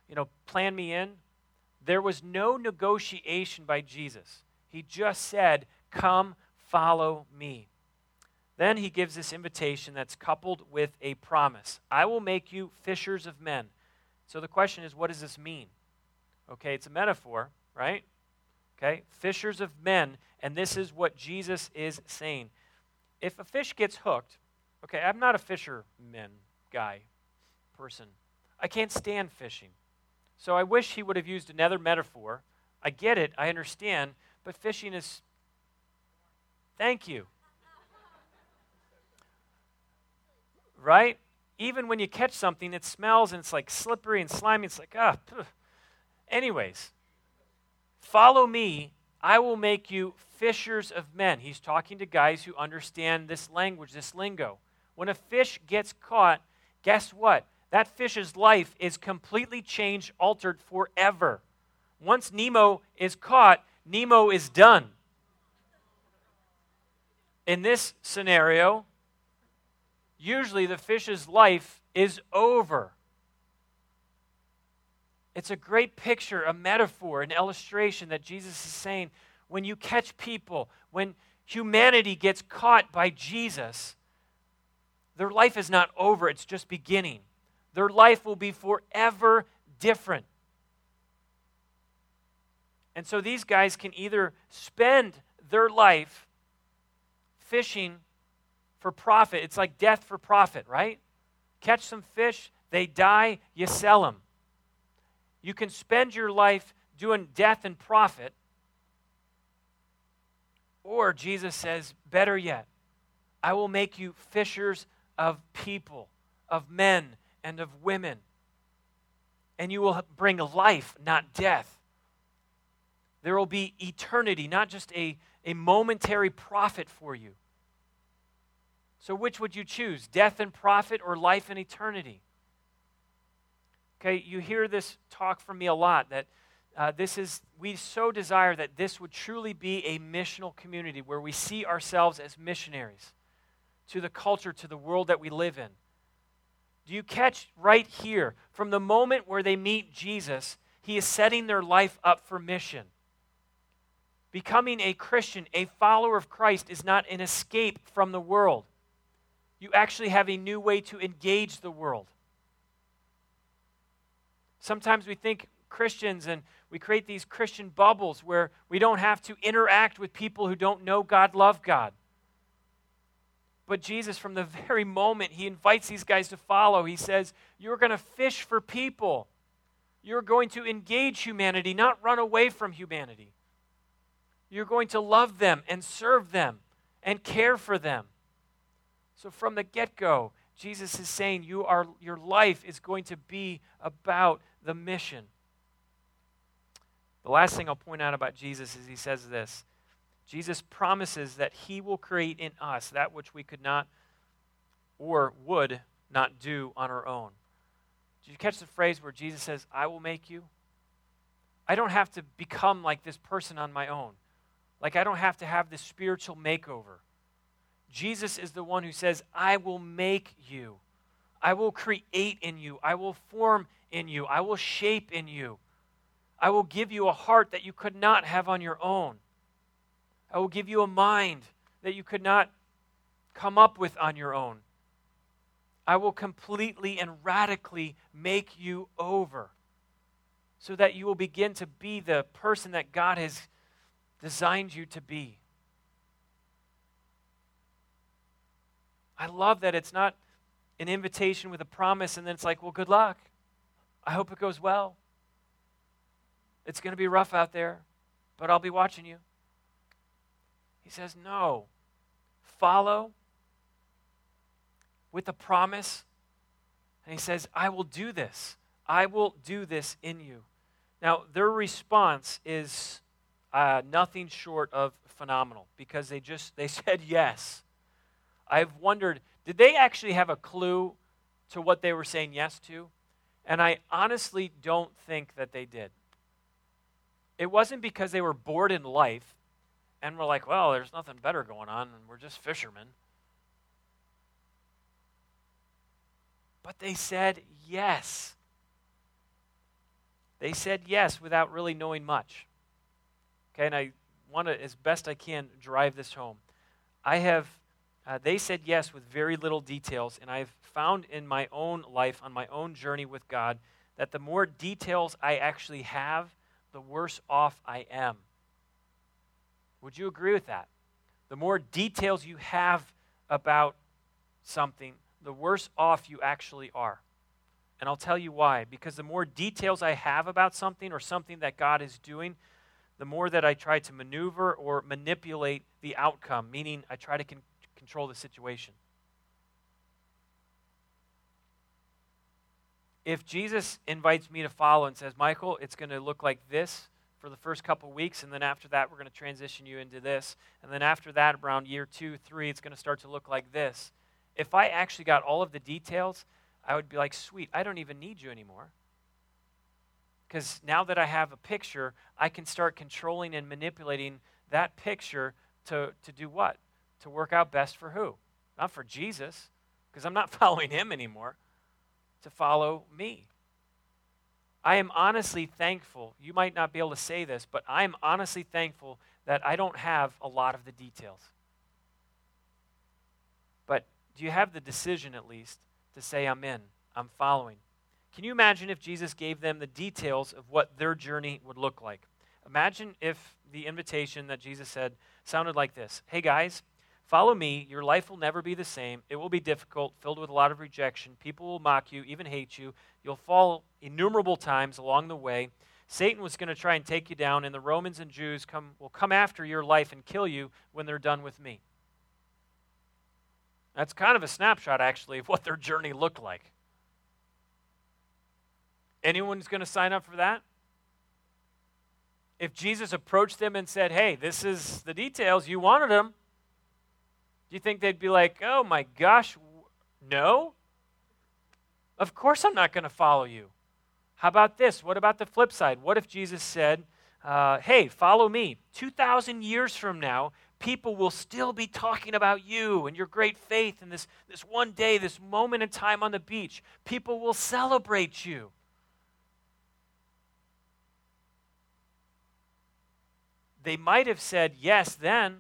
you know, plan me in. There was no negotiation by Jesus. He just said, come follow me. Then he gives this invitation that's coupled with a promise I will make you fishers of men. So the question is, what does this mean? Okay, it's a metaphor, right? Okay, fishers of men, and this is what Jesus is saying. If a fish gets hooked, okay, I'm not a fisherman guy, person. I can't stand fishing. So I wish he would have used another metaphor. I get it, I understand, but fishing is. Thank you. Right? Even when you catch something, it smells and it's like slippery and slimy. It's like, ah. Anyways, follow me. I will make you fishers of men. He's talking to guys who understand this language, this lingo. When a fish gets caught, guess what? That fish's life is completely changed, altered forever. Once Nemo is caught, Nemo is done. In this scenario, usually the fish's life is over. It's a great picture, a metaphor, an illustration that Jesus is saying when you catch people, when humanity gets caught by Jesus, their life is not over, it's just beginning. Their life will be forever different. And so these guys can either spend their life fishing for profit. It's like death for profit, right? Catch some fish, they die, you sell them. You can spend your life doing death and profit. Or Jesus says, better yet, I will make you fishers of people, of men and of women. And you will bring life, not death. There will be eternity, not just a, a momentary profit for you. So, which would you choose? Death and profit or life and eternity? Okay, you hear this talk from me a lot that uh, this is, we so desire that this would truly be a missional community where we see ourselves as missionaries to the culture, to the world that we live in. Do you catch right here, from the moment where they meet Jesus, he is setting their life up for mission. Becoming a Christian, a follower of Christ, is not an escape from the world you actually have a new way to engage the world. Sometimes we think Christians and we create these Christian bubbles where we don't have to interact with people who don't know God, love God. But Jesus, from the <laughs> very moment he invites these guys to follow, he says, You're going to fish for people. You're going to engage humanity, not run away from humanity. You're going to love them and serve them and care for them. So from the get go, Jesus is saying you are, your life is going to be about the mission. The last thing I'll point out about Jesus is he says this Jesus promises that he will create in us that which we could not or would not do on our own. Did you catch the phrase where Jesus says, I will make you? I don't have to become like this person on my own. Like, I don't have to have this spiritual makeover. Jesus is the one who says, I will make you. I will create in you. I will form in you. I will shape in you. I will give you a heart that you could not have on your own. I will give you a mind that you could not come up with on your own. I will completely and radically make you over so that you will begin to be the person that God has designed you to be. I love that it's not an invitation with a promise and then it's like, well, good luck. I hope it goes well. It's going to be rough out there, but I'll be watching you. He says, no. Follow with a promise. And he says, I will do this. I will do this in you. Now, their response is uh, nothing short of phenomenal because they just they <laughs> said yes. I've wondered did they actually have a clue to what they were saying yes to? And I honestly don't think that they did. It wasn't because they were bored in life and were like, well, there's nothing better going on and we're just fishermen. But they said yes. They said yes without really knowing much. Okay, and I want to, as best I can, drive this home. I have uh, they said yes with very little details, and I've found in my own life, on my own journey with God, that the more details I actually have, the worse off I am. Would you agree with that? The more details you have about something, the worse off you actually are. And I'll tell you why. Because the more details I have about something or something that God is doing, the more that I try to maneuver or manipulate the outcome, meaning I try to con- control the situation. If Jesus invites me to follow and says, Michael, it's going to look like this for the first couple weeks, and then after that, we're going to transition you into this, and then after that, around year two, three, it's going to start to look like this. If I actually got all of the details, I would be like, sweet, I don't even need you anymore. Because now that I have a picture, I can start controlling and manipulating that picture to, to do what? To work out best for who? Not for Jesus, because I'm not <laughs> following him anymore, to follow me. I am honestly thankful. You might not be able to say this, but I am honestly thankful that I don't have a lot of the details. But do you have the decision at least to say, I'm in, I'm following? Can you imagine if Jesus gave them the details of what their journey would look like? Imagine if the invitation that Jesus said sounded like this Hey guys, follow me. Your life will never be the same. It will be difficult, filled with a lot of rejection. People will mock you, even hate you. You'll fall innumerable times along the way. Satan was going to try and take you down, and the Romans and Jews come, will come after your life and kill you when they're done with me. That's kind of a snapshot, actually, of what their journey looked like. Anyone's going to sign up for that? If Jesus approached them and said, Hey, this is the details, you wanted them, do you think they'd be like, Oh my gosh, no? Of course I'm not going to follow you. How about this? What about the flip side? What if Jesus said, uh, Hey, follow me? 2,000 years from now, people will still be talking about you and your great faith and this, this one day, this moment in time on the beach. People will celebrate you. They might have said yes then.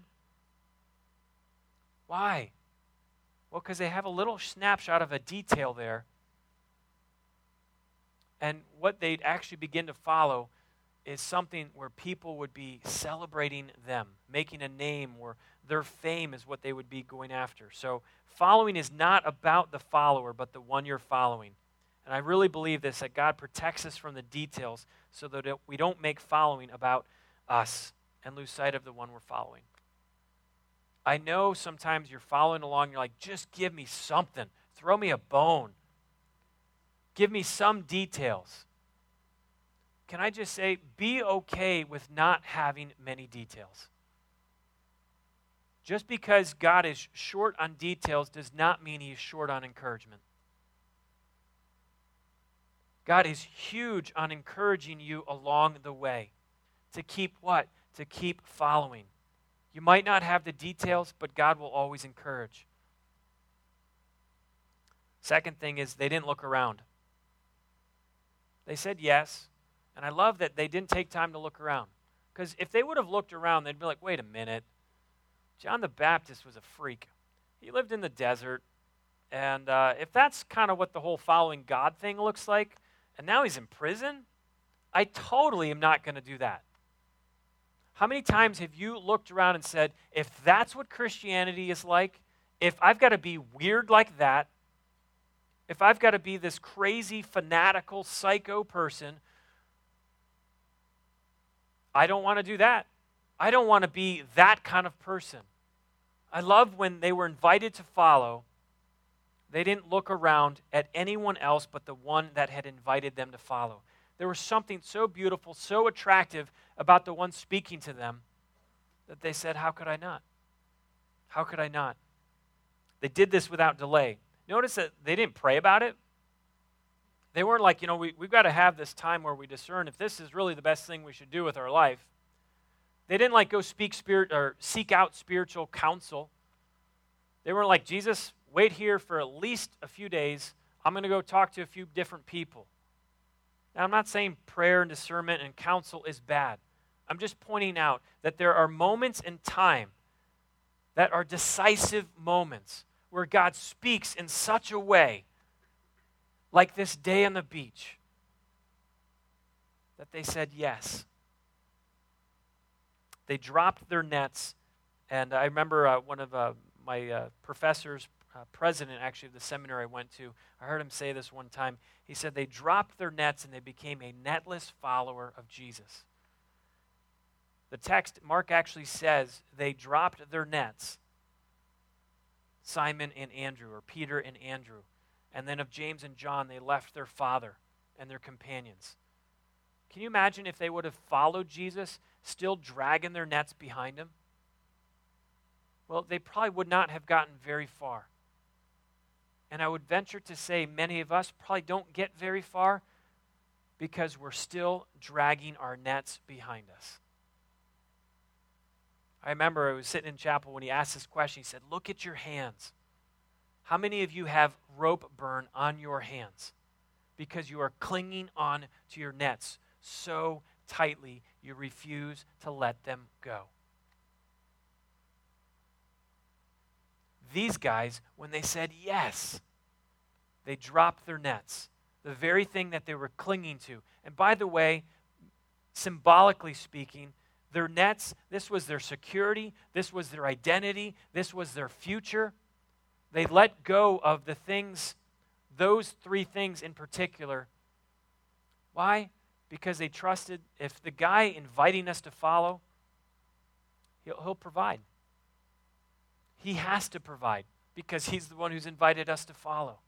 Why? Well, because they have a little snapshot of a detail there. And what they'd actually begin to follow is something where people would be celebrating them, making a name, where their fame is what they would be going after. So, following is not about the follower, but the one you're following. And I really believe this that God protects us from the details so that we don't make following about us and lose sight of the one we're following. I know sometimes you're following along, you're like, just give me something. Throw me a bone. Give me some details. Can I just say, be okay with not having many details? Just because God is short on details does not mean He's short on encouragement. God is huge on encouraging you along the way to keep what? to keep following. You might not have the details, but God will always encourage. Second thing is, they didn't look around. They said yes, and I love that they didn't take time to look around. Because if they would have looked around, they'd be like, wait a minute. John the Baptist was a freak. He lived in the desert. And uh, if that's kind of what the whole following God thing looks like, and now he's in prison, I totally am not going to do that. How many times have you looked around and said, if that's what Christianity is like, if I've got to be weird like that, if I've got to be this crazy, fanatical, psycho person, I don't want to do that. I don't want to be that kind of person. I love when they were invited to follow, they didn't look around at anyone else but the one that had invited them to follow. There was something so beautiful, so attractive about the one speaking to them that they said, How could I not? How could I not? They did this without delay. Notice that they didn't pray about it. They weren't like, you know, we, we've got to have this time where we discern if this is really the best thing we should do with our life. They didn't like go speak spirit or seek out spiritual counsel. They weren't like, Jesus, wait here for at least a few days. I'm going to go talk to a few different people. Now, I'm not saying prayer and discernment and counsel is bad. I'm just pointing out that there are moments in time that are decisive moments where God speaks in such a way, like this day on the beach, that they said yes. They dropped their nets, and I remember uh, one of uh, my uh, professors uh, president, actually, of the seminary I went to. I heard him say this one time. He said they dropped their nets and they became a netless follower of Jesus. The text, Mark actually says they dropped their nets, Simon and Andrew, or Peter and Andrew. And then of James and John, they left their father and their companions. Can you imagine if they would have followed Jesus, still dragging their nets behind him? Well, they probably would not have gotten very far. And I would venture to say many of us probably don't get very far because we're still dragging our nets behind us. I remember I was sitting in chapel when he asked this question. He said, Look at your hands. How many of you have rope burn on your hands? Because you are clinging on to your nets so tightly you refuse to let them go. These guys, when they said yes, they dropped their nets, the very thing that they were clinging to. And by the way, symbolically speaking, their nets, this was their security, this was their identity, this was their future. They let go of the things, those three things in particular. Why? Because they trusted if the guy inviting us to follow, he'll, he'll provide. He has to provide because he's the one who's invited us to follow.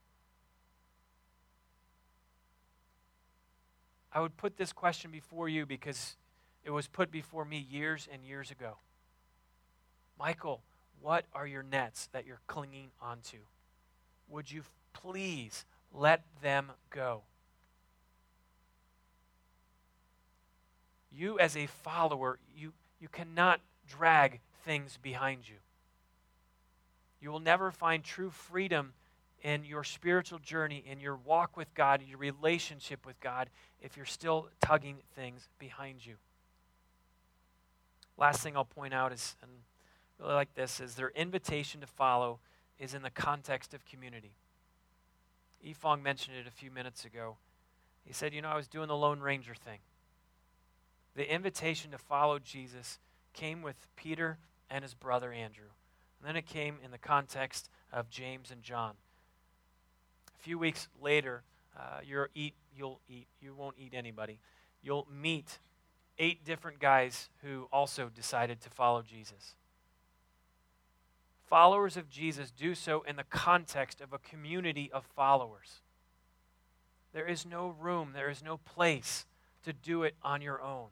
I would put this question before you because it was put before me years and years ago. Michael, what are your nets that you're clinging onto? Would you please let them go? You, as a follower, you, you cannot drag things behind you. You will never find true freedom in your spiritual journey, in your walk with God, in your relationship with God, if you're still tugging things behind you. Last thing I'll point out is, and really like this, is their invitation to follow is in the context of community. Yifong mentioned it a few minutes ago. He said, You know, I was doing the Lone Ranger thing. The invitation to follow Jesus came with Peter and his brother Andrew. And then it came in the context of James and John. A few weeks later, uh, you'll eat, you'll eat, you won't eat anybody. You'll meet eight different guys who also decided to follow Jesus. Followers of Jesus do so in the context of a community of followers. There is no room, there is no place to do it on your own.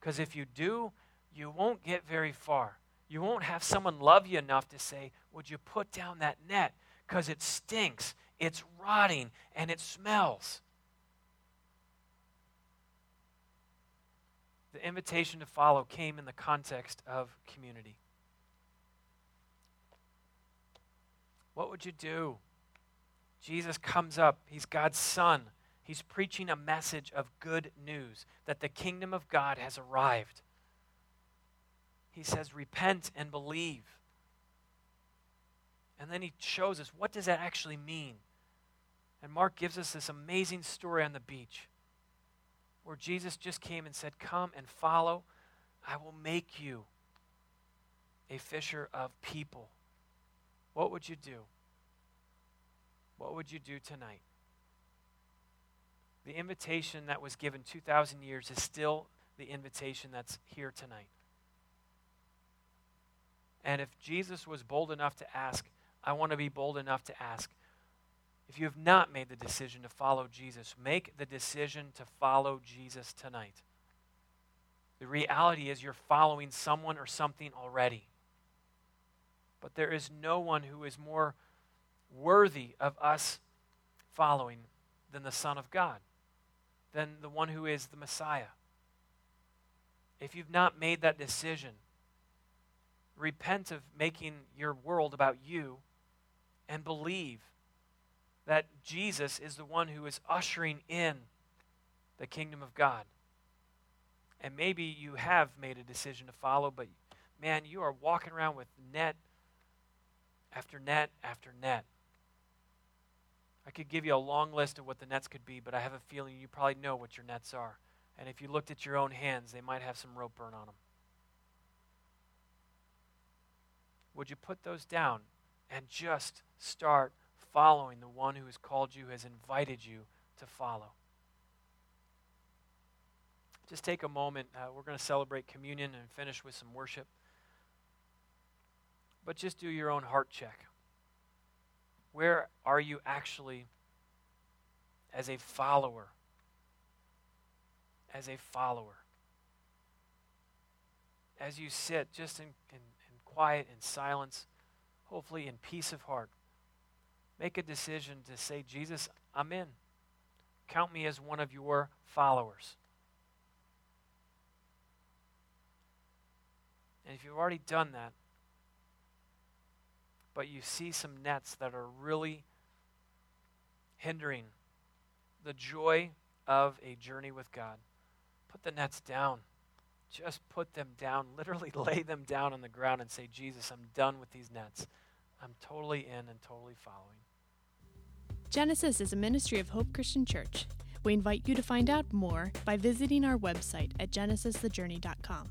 Because if you do, you won't get very far. You won't have someone love you enough to say, Would you put down that net? Because it stinks, it's rotting, and it smells. The invitation to follow came in the context of community. What would you do? Jesus comes up. He's God's Son. He's preaching a message of good news that the kingdom of God has arrived. He says, Repent and believe. And then he shows us what does that actually mean? And Mark gives us this amazing story on the beach where Jesus just came and said, Come and follow. I will make you a fisher of people. What would you do? What would you do tonight? The invitation that was given 2,000 years is still the invitation that's here tonight. And if Jesus was bold enough to ask, I want to be bold enough to ask, if you have not made the decision to follow Jesus, make the decision to follow Jesus tonight. The reality is you're following someone or something already. But there is no one who is more worthy of us following than the Son of God, than the one who is the Messiah. If you've not made that decision, repent of making your world about you and believe that Jesus is the one who is ushering in the kingdom of God. And maybe you have made a decision to follow, but man, you are walking around with net after net after net. I could give you a long list of what the nets could be, but I have a feeling you probably know what your nets are. And if you looked at your own hands, they might have some rope burn on them. Would you put those down and just start following the one who has called you, has invited you to follow. Just take a moment. Uh, we're going to celebrate communion and finish with some worship. But just do your own heart check. Where are you actually as a follower? As a follower. As you sit just in, in, in quiet and silence, hopefully in peace of heart, make a decision to say, Jesus, I'm in. Count me as one of your followers. And if you've already done that, but you see some nets that are really hindering the joy of a journey with God, put the nets down. Just put them down, <laughs> literally lay them down on the ground and say, Jesus, I'm done with these nets. I'm totally in and totally following. Genesis is a ministry of Hope Christian Church. We invite you to find out more by visiting our website at genesisthejourney.com.